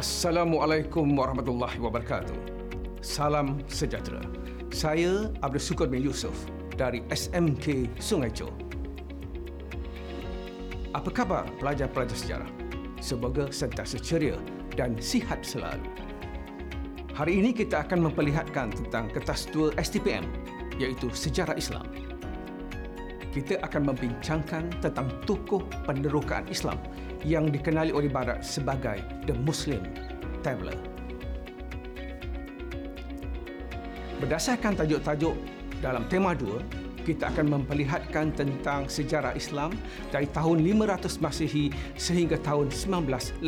Assalamualaikum warahmatullahi wabarakatuh. Salam sejahtera. Saya Abdul Sukur bin Yusof dari SMK Sungai Cho. Apa khabar pelajar-pelajar sejarah? Semoga sentiasa ceria dan sihat selalu. Hari ini kita akan memperlihatkan tentang kertas tua STPM iaitu Sejarah Islam. Kita akan membincangkan tentang tokoh penerokaan Islam yang dikenali oleh Barat sebagai The Muslim Traveller. Berdasarkan tajuk-tajuk dalam tema 2, kita akan memperlihatkan tentang sejarah Islam dari tahun 500 Masihi sehingga tahun 1918.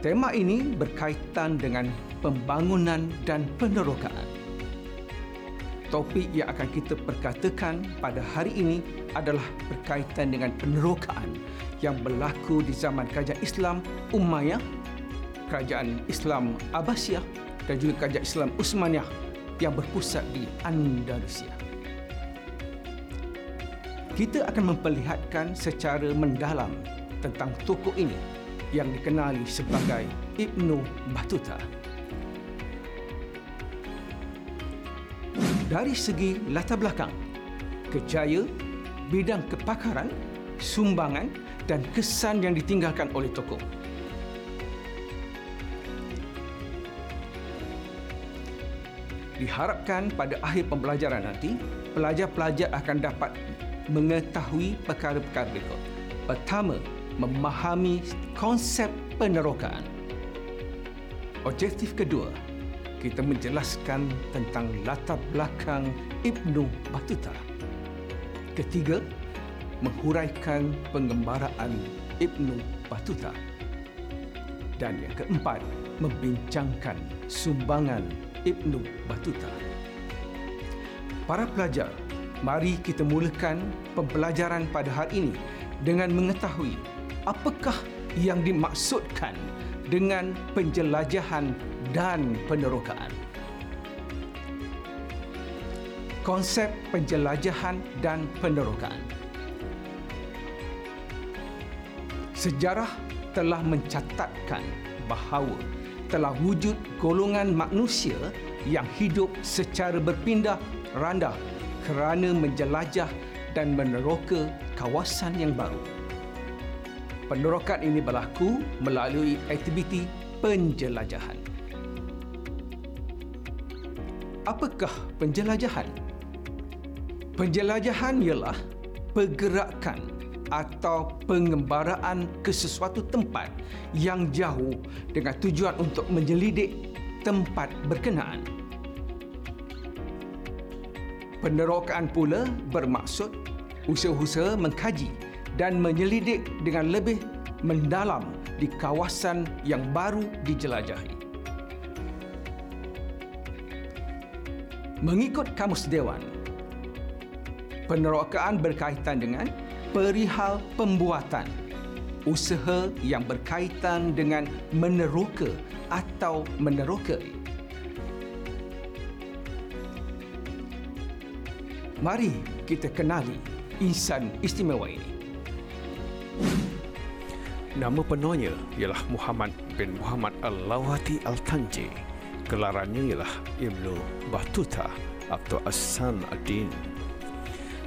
Tema ini berkaitan dengan pembangunan dan penerokaan. Topik yang akan kita perkatakan pada hari ini adalah berkaitan dengan penerokaan yang berlaku di zaman kerajaan Islam Umayyah, kerajaan Islam Abbasiyah dan juga kerajaan Islam Utsmaniyah yang berpusat di Andalusia. Kita akan memperlihatkan secara mendalam tentang tokoh ini yang dikenali sebagai Ibnu Battuta. Dari segi latar belakang, kejaya, bidang kepakaran, sumbangan dan kesan yang ditinggalkan oleh tokoh. Diharapkan pada akhir pembelajaran nanti, pelajar-pelajar akan dapat mengetahui perkara-perkara berikut. Pertama, memahami konsep penerokaan. Objektif kedua, kita menjelaskan tentang latar belakang Ibnu Battuta. Ketiga, menghuraikan pengembaraan Ibnu Battuta. Dan yang keempat, membincangkan sumbangan Ibnu Battuta. Para pelajar, mari kita mulakan pembelajaran pada hari ini dengan mengetahui apakah yang dimaksudkan dengan penjelajahan dan penerokaan. Konsep penjelajahan dan penerokaan. Sejarah telah mencatatkan bahawa telah wujud golongan manusia yang hidup secara berpindah randah kerana menjelajah dan meneroka kawasan yang baru. Penerokan ini berlaku melalui aktiviti penjelajahan. Apakah penjelajahan? Penjelajahan ialah pergerakan atau pengembaraan ke sesuatu tempat yang jauh dengan tujuan untuk menyelidik tempat berkenaan. Penerokaan pula bermaksud usaha-usaha mengkaji dan menyelidik dengan lebih mendalam di kawasan yang baru dijelajahi. Mengikut Kamus Dewan, penerokaan berkaitan dengan perihal pembuatan usaha yang berkaitan dengan meneroka atau menerokai. Mari kita kenali insan istimewa ini. Nama penuhnya ialah Muhammad bin Muhammad Al-Lawati Al-Tanji. Gelarannya ialah Ibnu Battuta atau As-San Ad-Din.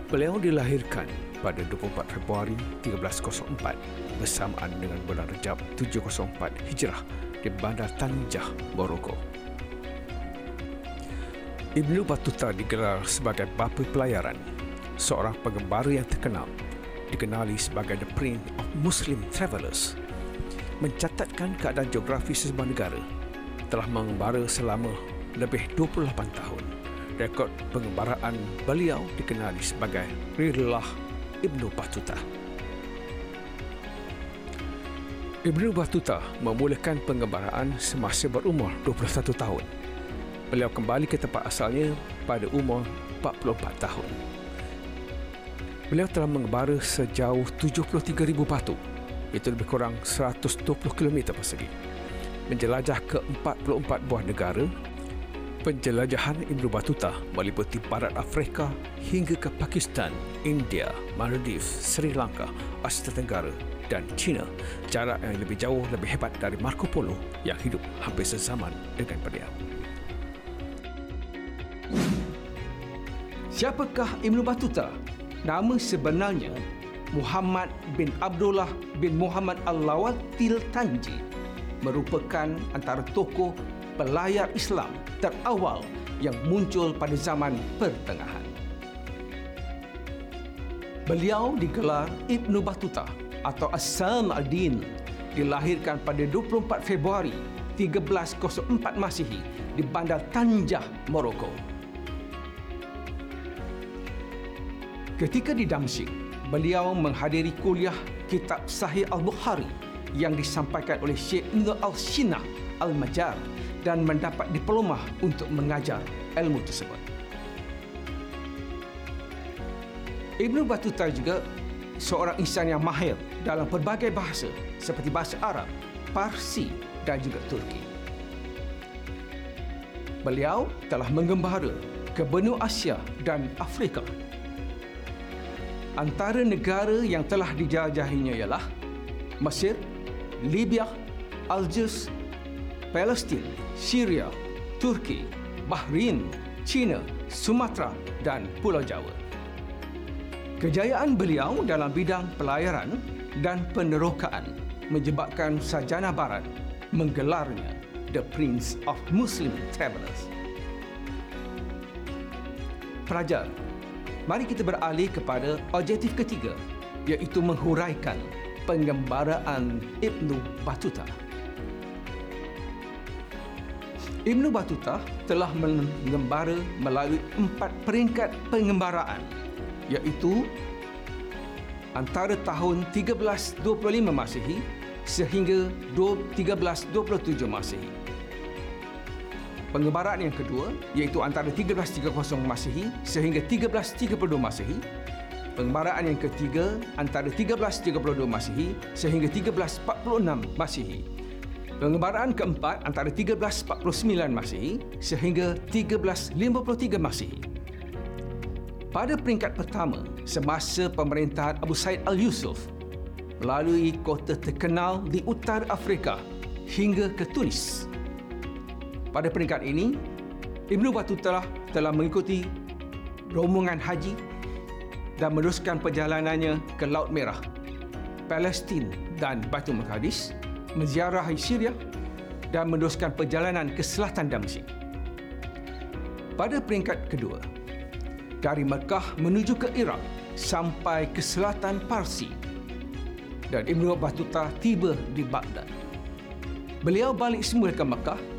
Beliau dilahirkan pada 24 Februari 1304 bersamaan dengan bulan Rejab 704 Hijrah di Bandar Tanjah, Morocco. Ibnu Battuta digelar sebagai bapa pelayaran, seorang pengembara yang terkenal dikenali sebagai The Prince of Muslim Travelers, mencatatkan keadaan geografi sebuah negara telah mengembara selama lebih 28 tahun. Rekod pengembaraan beliau dikenali sebagai Rillah Ibnu Battuta. Ibnu Battuta memulakan pengembaraan semasa berumur 21 tahun. Beliau kembali ke tempat asalnya pada umur 44 tahun. Beliau telah mengembara sejauh 73,000 batu, itu lebih kurang 120 km persegi. Menjelajah ke 44 buah negara, penjelajahan Ibnu Battuta meliputi barat Afrika hingga ke Pakistan, India, Maldives, Sri Lanka, Asia Tenggara dan China, jarak yang lebih jauh lebih hebat dari Marco Polo yang hidup hampir sezaman dengan beliau. Siapakah Ibn Battuta? Nama sebenarnya Muhammad bin Abdullah bin Muhammad Al-Lawatil Tanji merupakan antara tokoh pelayar Islam terawal yang muncul pada zaman pertengahan. Beliau digelar Ibn Battuta atau Asam al-Din dilahirkan pada 24 Februari 1304 Masihi di Bandar Tanjah, Morocco. Ketika di Damsyik, beliau menghadiri kuliah kitab Sahih Al-Bukhari yang disampaikan oleh Syekh Ibn Al-Shinah Al-Majar dan mendapat diploma untuk mengajar ilmu tersebut. Ibn Battuta juga seorang insan yang mahir dalam pelbagai bahasa seperti bahasa Arab, Parsi dan juga Turki. Beliau telah menggembara ke benua Asia dan Afrika Antara negara yang telah dijajahinya ialah Mesir, Libya, Algiers, Palestin, Syria, Turki, Bahrain, China, Sumatera dan Pulau Jawa. Kejayaan beliau dalam bidang pelayaran dan penerokaan menyebabkan Sarjana Barat menggelarnya The Prince of Muslim Travelers. Pelajar Mari kita beralih kepada objektif ketiga iaitu menghuraikan pengembaraan Ibnu Battuta. Ibnu Battuta telah mengembara melalui empat peringkat pengembaraan iaitu antara tahun 1325 Masihi sehingga 1327 Masihi. Pengembaraan yang kedua iaitu antara 1330 Masihi sehingga 1332 Masihi. Pengembaraan yang ketiga antara 1332 Masihi sehingga 1346 Masihi. Pengembaraan keempat antara 1349 Masihi sehingga 1353 Masihi. Pada peringkat pertama, semasa pemerintahan Abu Said Al-Yusuf melalui kota terkenal di utara Afrika hingga ke Tunis. Pada peringkat ini, Ibn Battuta telah mengikuti rombongan haji dan meneruskan perjalanannya ke Laut Merah, Palestin dan Batu Maqdis, menziarahi Syria dan meneruskan perjalanan ke selatan Damsyik. Pada peringkat kedua, dari Mekah menuju ke Iraq sampai ke selatan Parsi dan Ibn Battuta tiba di Baghdad. Beliau balik semula ke Mekah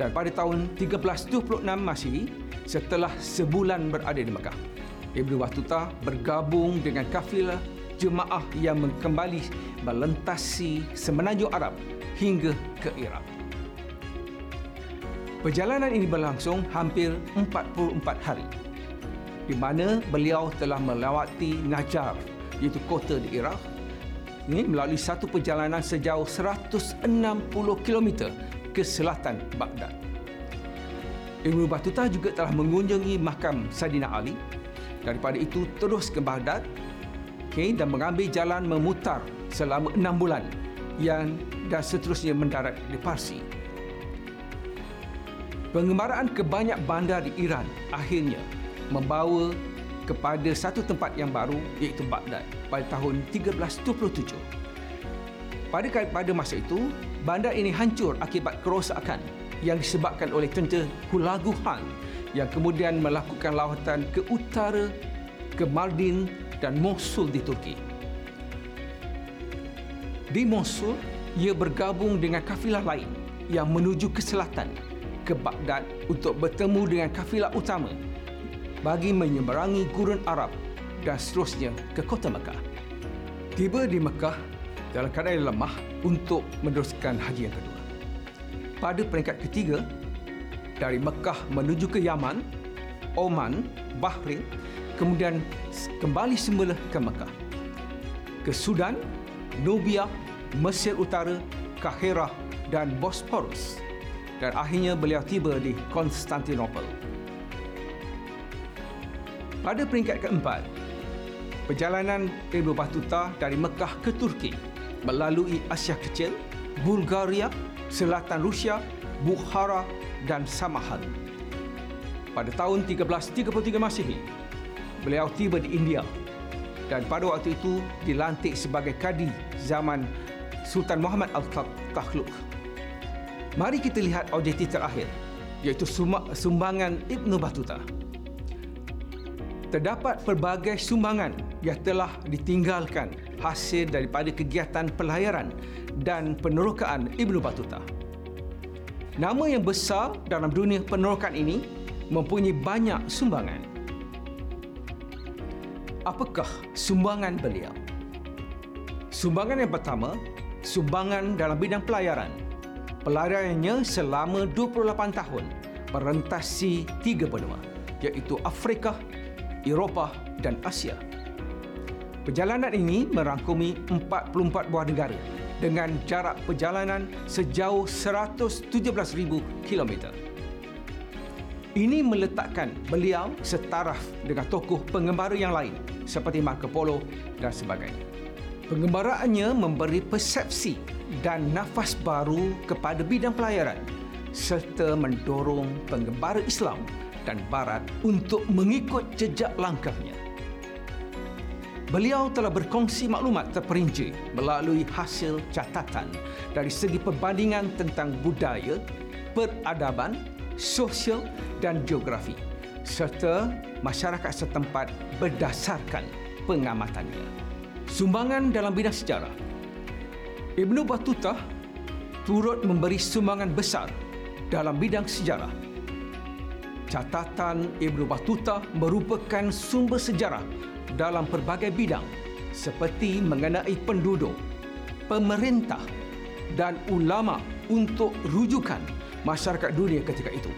dan pada tahun 1326 Masihi setelah sebulan berada di Mekah Ibnu Battuta bergabung dengan kafilah jemaah yang kembali melintasi semenanjung Arab hingga ke Iraq. Perjalanan ini berlangsung hampir 44 hari di mana beliau telah melawati Najjar iaitu kota di Iraq ini melalui satu perjalanan sejauh 160 km ke selatan Baghdad. Ibn Battuta juga telah mengunjungi makam Saidina Ali. Daripada itu terus ke Baghdad okay, dan mengambil jalan memutar selama enam bulan yang dan seterusnya mendarat di Parsi. Pengembaraan ke banyak bandar di Iran akhirnya membawa kepada satu tempat yang baru iaitu Baghdad pada tahun 1327. Pada pada masa itu, bandar ini hancur akibat kerosakan yang disebabkan oleh tentera Hulagu Han yang kemudian melakukan lawatan ke utara, ke Mardin dan Mosul di Turki. Di Mosul, ia bergabung dengan kafilah lain yang menuju ke selatan, ke Baghdad untuk bertemu dengan kafilah utama bagi menyeberangi gurun Arab dan seterusnya ke kota Mekah. Tiba di Mekah dalam keadaan lemah untuk meneruskan haji yang kedua. Pada peringkat ketiga, dari Mekah menuju ke Yaman, Oman, Bahrain, kemudian kembali semula ke Mekah. Ke Sudan, Nubia, Mesir Utara, Kahirah dan Bosporus. Dan akhirnya beliau tiba di Konstantinopel. Pada peringkat keempat, perjalanan Ibn Battuta dari Mekah ke Turki melalui Asia Kecil, Bulgaria, Selatan Rusia, Bukhara dan Samahan. Pada tahun 1333 Masihi, beliau tiba di India dan pada waktu itu dilantik sebagai kadi zaman Sultan Muhammad Al-Takhluk. Mari kita lihat objektif terakhir iaitu sumbangan Ibn Battuta. Terdapat pelbagai sumbangan yang telah ditinggalkan hasil daripada kegiatan pelayaran dan penerokaan Ibn Battuta. Nama yang besar dalam dunia penerokaan ini mempunyai banyak sumbangan. Apakah sumbangan beliau? Sumbangan yang pertama, sumbangan dalam bidang pelayaran. Pelayarannya selama 28 tahun merentasi tiga benua iaitu Afrika, Eropah dan Asia. Perjalanan ini merangkumi 44 buah negara dengan jarak perjalanan sejauh 117,000 km. Ini meletakkan beliau setaraf dengan tokoh pengembara yang lain seperti Marco Polo dan sebagainya. Pengembaraannya memberi persepsi dan nafas baru kepada bidang pelayaran serta mendorong pengembara Islam dan Barat untuk mengikut jejak langkahnya. Beliau telah berkongsi maklumat terperinci melalui hasil catatan dari segi perbandingan tentang budaya, peradaban, sosial dan geografi serta masyarakat setempat berdasarkan pengamatannya. Sumbangan dalam bidang sejarah Ibnu Battuta turut memberi sumbangan besar dalam bidang sejarah. Catatan Ibnu Battuta merupakan sumber sejarah dalam pelbagai bidang seperti mengenai penduduk, pemerintah dan ulama untuk rujukan masyarakat dunia ketika itu.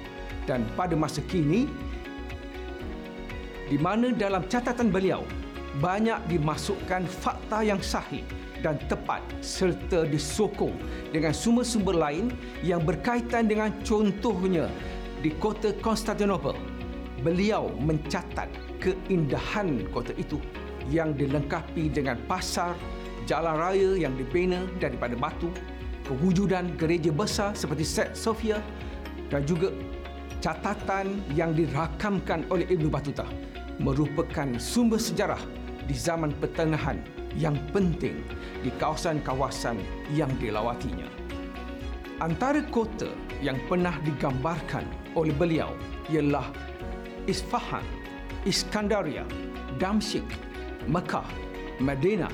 Dan pada masa kini, di mana dalam catatan beliau banyak dimasukkan fakta yang sahih dan tepat serta disokong dengan sumber-sumber lain yang berkaitan dengan contohnya di kota Konstantinopel. Beliau mencatat keindahan kota itu yang dilengkapi dengan pasar, jalan raya yang dibina daripada batu, kewujudan gereja besar seperti St. Sophia dan juga catatan yang dirakamkan oleh Ibn Battuta merupakan sumber sejarah di zaman pertengahan yang penting di kawasan-kawasan yang dilawatinya. Antara kota yang pernah digambarkan oleh beliau ialah Isfahan Iskandaria, Damsyik, Mekah, Medina,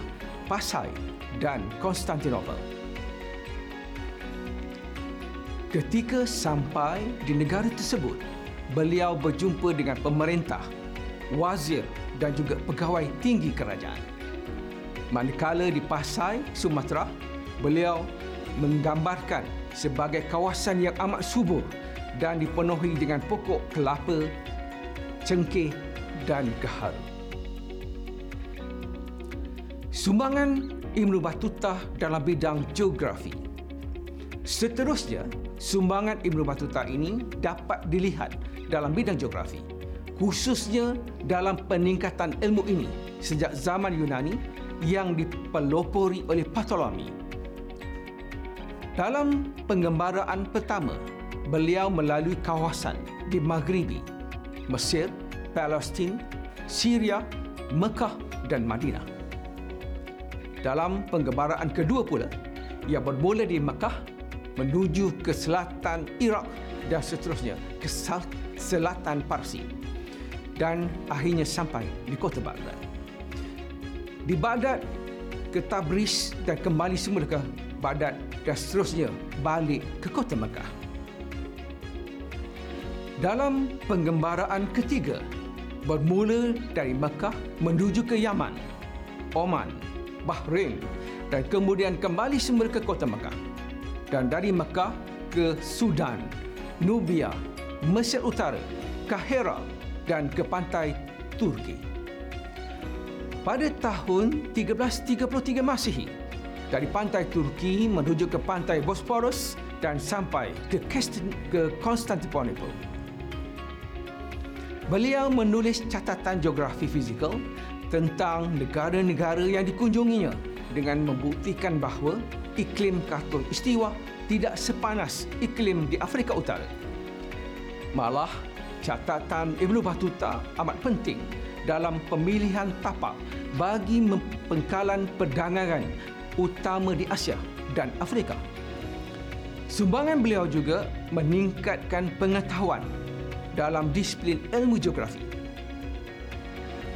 Pasai dan Konstantinopel. Ketika sampai di negara tersebut, beliau berjumpa dengan pemerintah, wazir dan juga pegawai tinggi kerajaan. Manakala di Pasai, Sumatera, beliau menggambarkan sebagai kawasan yang amat subur dan dipenuhi dengan pokok kelapa, cengkeh dan gaharu. Sumbangan Ibn Battuta dalam bidang geografi. Seterusnya, sumbangan Ibn Battuta ini dapat dilihat dalam bidang geografi, khususnya dalam peningkatan ilmu ini sejak zaman Yunani yang dipelopori oleh Ptolemy. Dalam penggembaraan pertama, beliau melalui kawasan di Maghribi, Mesir, Palestin, Syria, Mekah dan Madinah. Dalam penggembaraan kedua pula, ia bermula di Mekah menuju ke selatan Iraq dan seterusnya ke selatan Parsi dan akhirnya sampai di kota Baghdad. Di Baghdad ke Tabriz dan kembali semula ke Baghdad dan seterusnya balik ke kota Mekah. Dalam penggembaraan ketiga, bermula dari Mekah menuju ke Yaman, Oman, Bahrain dan kemudian kembali semula ke kota Mekah. Dan dari Mekah ke Sudan, Nubia, Mesir Utara, Kahira dan ke pantai Turki. Pada tahun 1333 Masihi, dari pantai Turki menuju ke pantai Bosporus dan sampai ke Konstantinopel. Beliau menulis catatan geografi fizikal tentang negara-negara yang dikunjunginya dengan membuktikan bahawa iklim Kartun Istiwa tidak sepanas iklim di Afrika Utara. Malah, catatan Ibnu Battuta amat penting dalam pemilihan tapak bagi pengkalan perdagangan utama di Asia dan Afrika. Sumbangan beliau juga meningkatkan pengetahuan dalam disiplin ilmu geografi.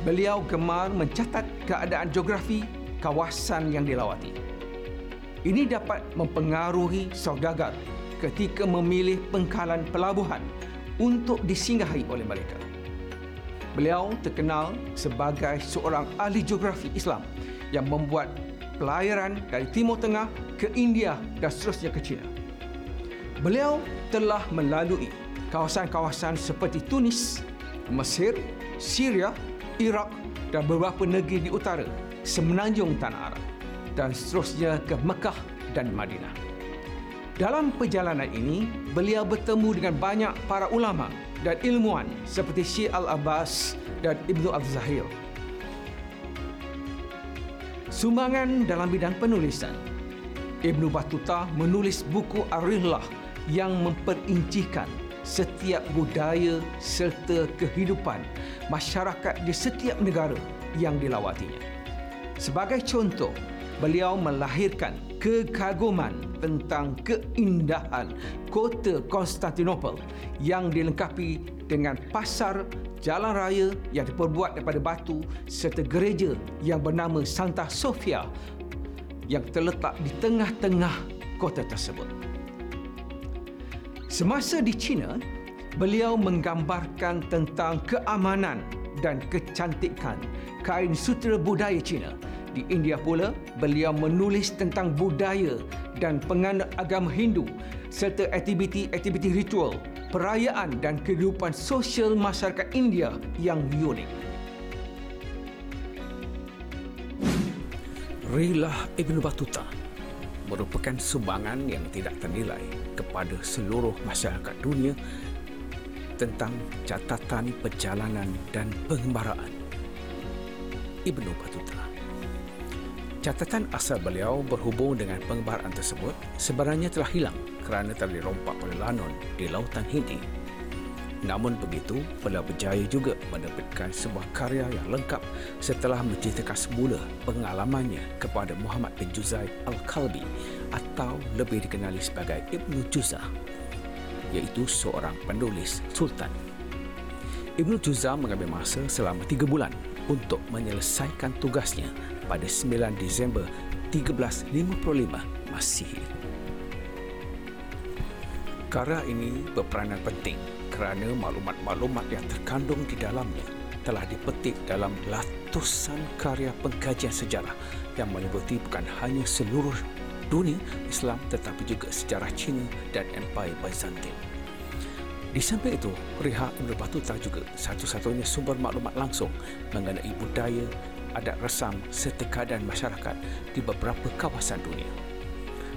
Beliau gemar mencatat keadaan geografi kawasan yang dilawati. Ini dapat mempengaruhi saudagar ketika memilih pengkalan pelabuhan untuk disinggahi oleh mereka. Beliau terkenal sebagai seorang ahli geografi Islam yang membuat pelayaran dari Timur Tengah ke India dan seterusnya ke China. Beliau telah melalui kawasan-kawasan seperti Tunis, Mesir, Syria, Iraq dan beberapa negeri di utara semenanjung Tanah Arab dan seterusnya ke Mekah dan Madinah. Dalam perjalanan ini, beliau bertemu dengan banyak para ulama dan ilmuwan seperti Syekh Al-Abbas dan Ibnu Al-Zahir. Sumbangan dalam bidang penulisan Ibnu Battuta menulis buku Ar-Rihlah yang memperincikan setiap budaya serta kehidupan masyarakat di setiap negara yang dilawatinya. Sebagai contoh, beliau melahirkan kekaguman tentang keindahan kota Konstantinopel yang dilengkapi dengan pasar jalan raya yang diperbuat daripada batu serta gereja yang bernama Santa Sofia yang terletak di tengah-tengah kota tersebut. Semasa di China, beliau menggambarkan tentang keamanan dan kecantikan kain sutera budaya China di India pula, beliau menulis tentang budaya dan penganut agama Hindu serta aktiviti-aktiviti ritual, perayaan dan kehidupan sosial masyarakat India yang unik. Rilah Ibn Battuta merupakan sumbangan yang tidak ternilai kepada seluruh masyarakat dunia tentang catatan perjalanan dan pengembaraan Ibn Battuta. Catatan asal beliau berhubung dengan pengembaraan tersebut sebenarnya telah hilang kerana telah dirompak oleh Lanon di Lautan Hindi. Namun begitu, beliau berjaya juga menerbitkan sebuah karya yang lengkap setelah menceritakan semula pengalamannya kepada Muhammad bin Juzai Al-Kalbi atau lebih dikenali sebagai Ibnu Juzah iaitu seorang penulis Sultan. Ibnu Juzah mengambil masa selama tiga bulan untuk menyelesaikan tugasnya pada 9 Disember 1355 Masihi. Karya ini berperanan penting kerana maklumat-maklumat yang terkandung di dalamnya telah dipetik dalam ratusan karya pengkajian sejarah yang meliputi bukan hanya seluruh dunia Islam tetapi juga sejarah Cina dan Empire Byzantine. Di samping itu, Riha Ibn Battuta juga satu-satunya sumber maklumat langsung mengenai budaya, adat resam serta keadaan masyarakat di beberapa kawasan dunia.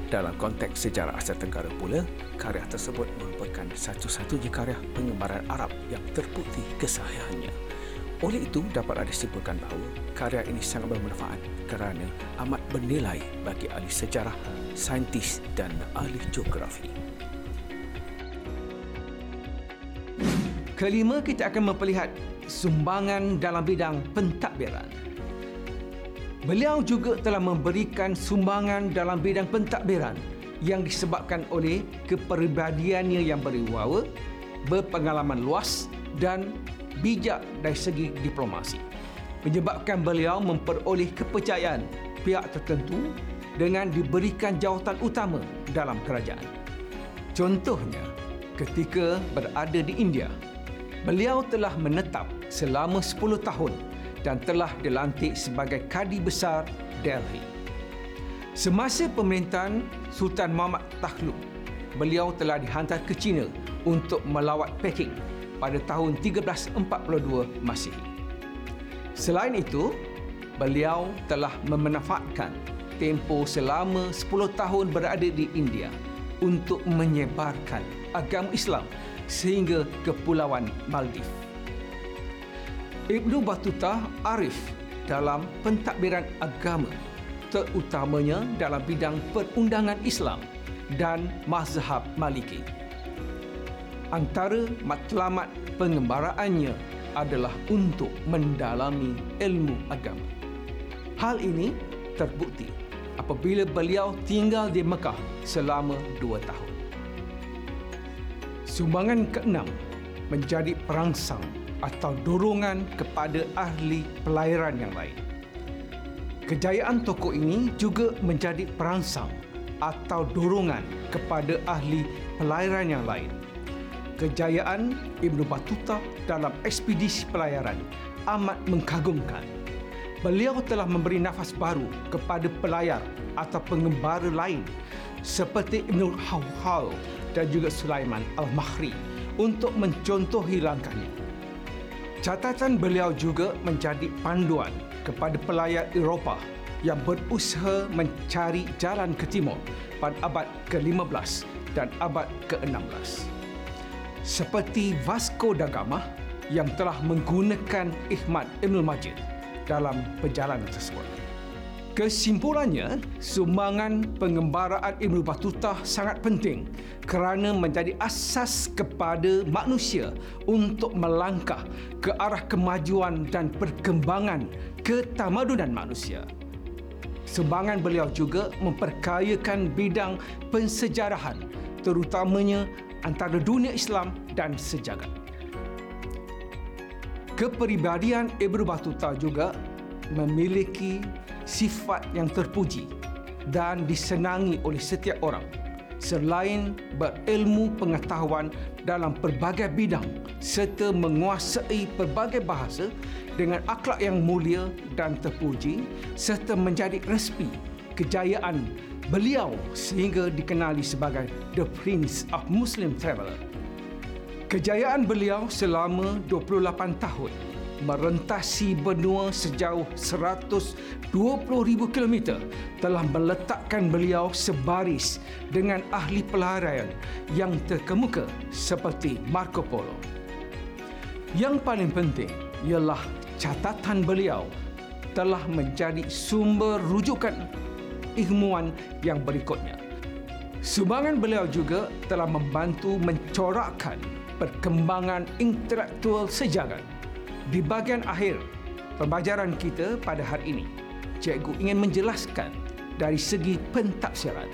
Dalam konteks sejarah Asia Tenggara pula, karya tersebut merupakan satu-satunya karya pengembaraan Arab yang terbukti kesahihannya. Oleh itu, dapat ada simpulkan bahawa karya ini sangat bermanfaat kerana amat bernilai bagi ahli sejarah, saintis dan ahli geografi. Kelima, kita akan memperlihat sumbangan dalam bidang pentadbiran. Beliau juga telah memberikan sumbangan dalam bidang pentadbiran yang disebabkan oleh kepribadiannya yang berwibawa, berpengalaman luas dan bijak dari segi diplomasi. Menyebabkan beliau memperoleh kepercayaan pihak tertentu dengan diberikan jawatan utama dalam kerajaan. Contohnya, ketika berada di India, beliau telah menetap selama 10 tahun dan telah dilantik sebagai Kadi Besar Delhi. Semasa pemerintahan Sultan Muhammad Takhluk, beliau telah dihantar ke China untuk melawat Peking pada tahun 1342 Masihi. Selain itu, beliau telah memanfaatkan tempoh selama 10 tahun berada di India untuk menyebarkan agama Islam sehingga ke Pulauan Maldives. Ibnu Battuta arif dalam pentadbiran agama terutamanya dalam bidang perundangan Islam dan mazhab Maliki. Antara matlamat pengembaraannya adalah untuk mendalami ilmu agama. Hal ini terbukti apabila beliau tinggal di Mekah selama dua tahun. Sumbangan keenam menjadi perangsang atau dorongan kepada ahli pelayaran yang lain. Kejayaan tokoh ini juga menjadi perangsang atau dorongan kepada ahli pelayaran yang lain. Kejayaan Ibn Battuta dalam ekspedisi pelayaran amat mengagumkan. Beliau telah memberi nafas baru kepada pelayar atau pengembara lain seperti Ibn Hawhal dan juga Sulaiman Al-Mahri untuk mencontohi langkahnya. Catatan beliau juga menjadi panduan kepada pelayar Eropah yang berusaha mencari jalan ke timur pada abad ke-15 dan abad ke-16. Seperti Vasco da Gama yang telah menggunakan Ihmad Ibn Majid dalam perjalanan tersebut. Kesimpulannya, sumbangan pengembaraan Ibn Battuta sangat penting kerana menjadi asas kepada manusia untuk melangkah ke arah kemajuan dan perkembangan ketamadunan manusia. Sumbangan beliau juga memperkayakan bidang pensejarahan terutamanya antara dunia Islam dan sejagat. Kepribadian Ibn Battuta juga memiliki sifat yang terpuji dan disenangi oleh setiap orang selain berilmu pengetahuan dalam pelbagai bidang serta menguasai pelbagai bahasa dengan akhlak yang mulia dan terpuji serta menjadi respi kejayaan beliau sehingga dikenali sebagai The Prince of Muslim Traveller. Kejayaan beliau selama 28 tahun merentasi benua sejauh 120,000 km telah meletakkan beliau sebaris dengan ahli pelarian yang terkemuka seperti Marco Polo. Yang paling penting ialah catatan beliau telah menjadi sumber rujukan ilmuwan yang berikutnya. Sumbangan beliau juga telah membantu mencorakkan perkembangan intelektual sejagat di bahagian akhir pembelajaran kita pada hari ini, cikgu ingin menjelaskan dari segi pentafsiran.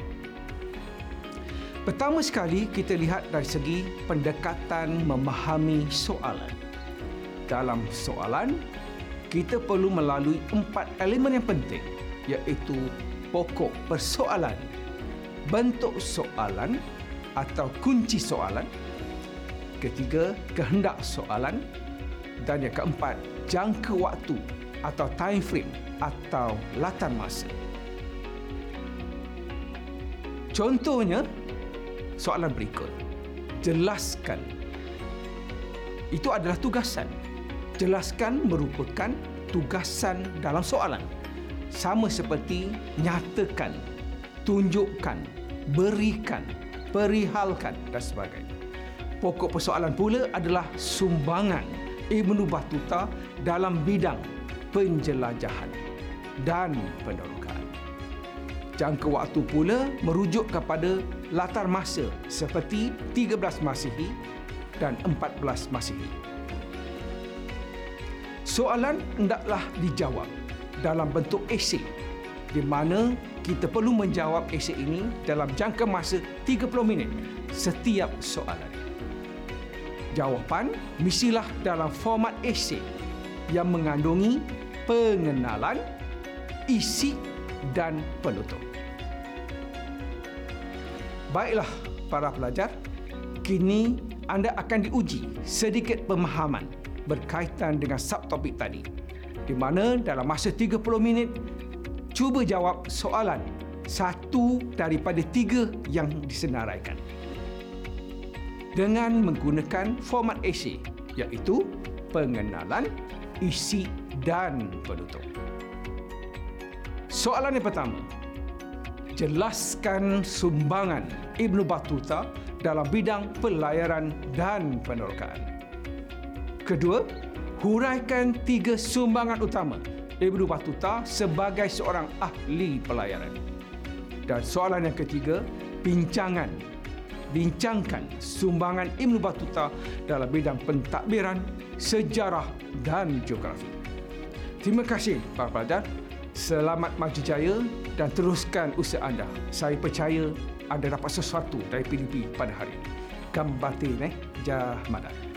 Pertama sekali kita lihat dari segi pendekatan memahami soalan. Dalam soalan, kita perlu melalui empat elemen yang penting iaitu pokok persoalan, bentuk soalan atau kunci soalan, ketiga kehendak soalan, dan yang keempat, jangka waktu atau time frame atau latar masa. Contohnya, soalan berikut. Jelaskan. Itu adalah tugasan. Jelaskan merupakan tugasan dalam soalan. Sama seperti nyatakan, tunjukkan, berikan, perihalkan dan sebagainya. Pokok persoalan pula adalah sumbangan Ibnu Battuta dalam bidang penjelajahan dan penerokaan. Jangka waktu pula merujuk kepada latar masa seperti 13 Masihi dan 14 Masihi. Soalan hendaklah dijawab dalam bentuk esei di mana kita perlu menjawab esei ini dalam jangka masa 30 minit setiap soalan. Jawapan mestilah dalam format esei yang mengandungi pengenalan, isi dan penutup. Baiklah para pelajar, kini anda akan diuji sedikit pemahaman berkaitan dengan subtopik tadi. Di mana dalam masa 30 minit cuba jawab soalan satu daripada tiga yang disenaraikan dengan menggunakan format esei iaitu pengenalan, isi dan penutup. Soalan yang pertama. Jelaskan sumbangan Ibn Battuta dalam bidang pelayaran dan penerokaan. Kedua, huraikan tiga sumbangan utama Ibnu Batuta sebagai seorang ahli pelayaran. Dan soalan yang ketiga, bincangan. Bincangkan sumbangan Ibnu Batuta dalam bidang pentadbiran, sejarah dan geografi. Terima kasih para pelajar. Selamat maju jaya dan teruskan usaha anda. Saya percaya anda dapat sesuatu dari PDP pada hari ini. Gambate, eh? Jahmadan.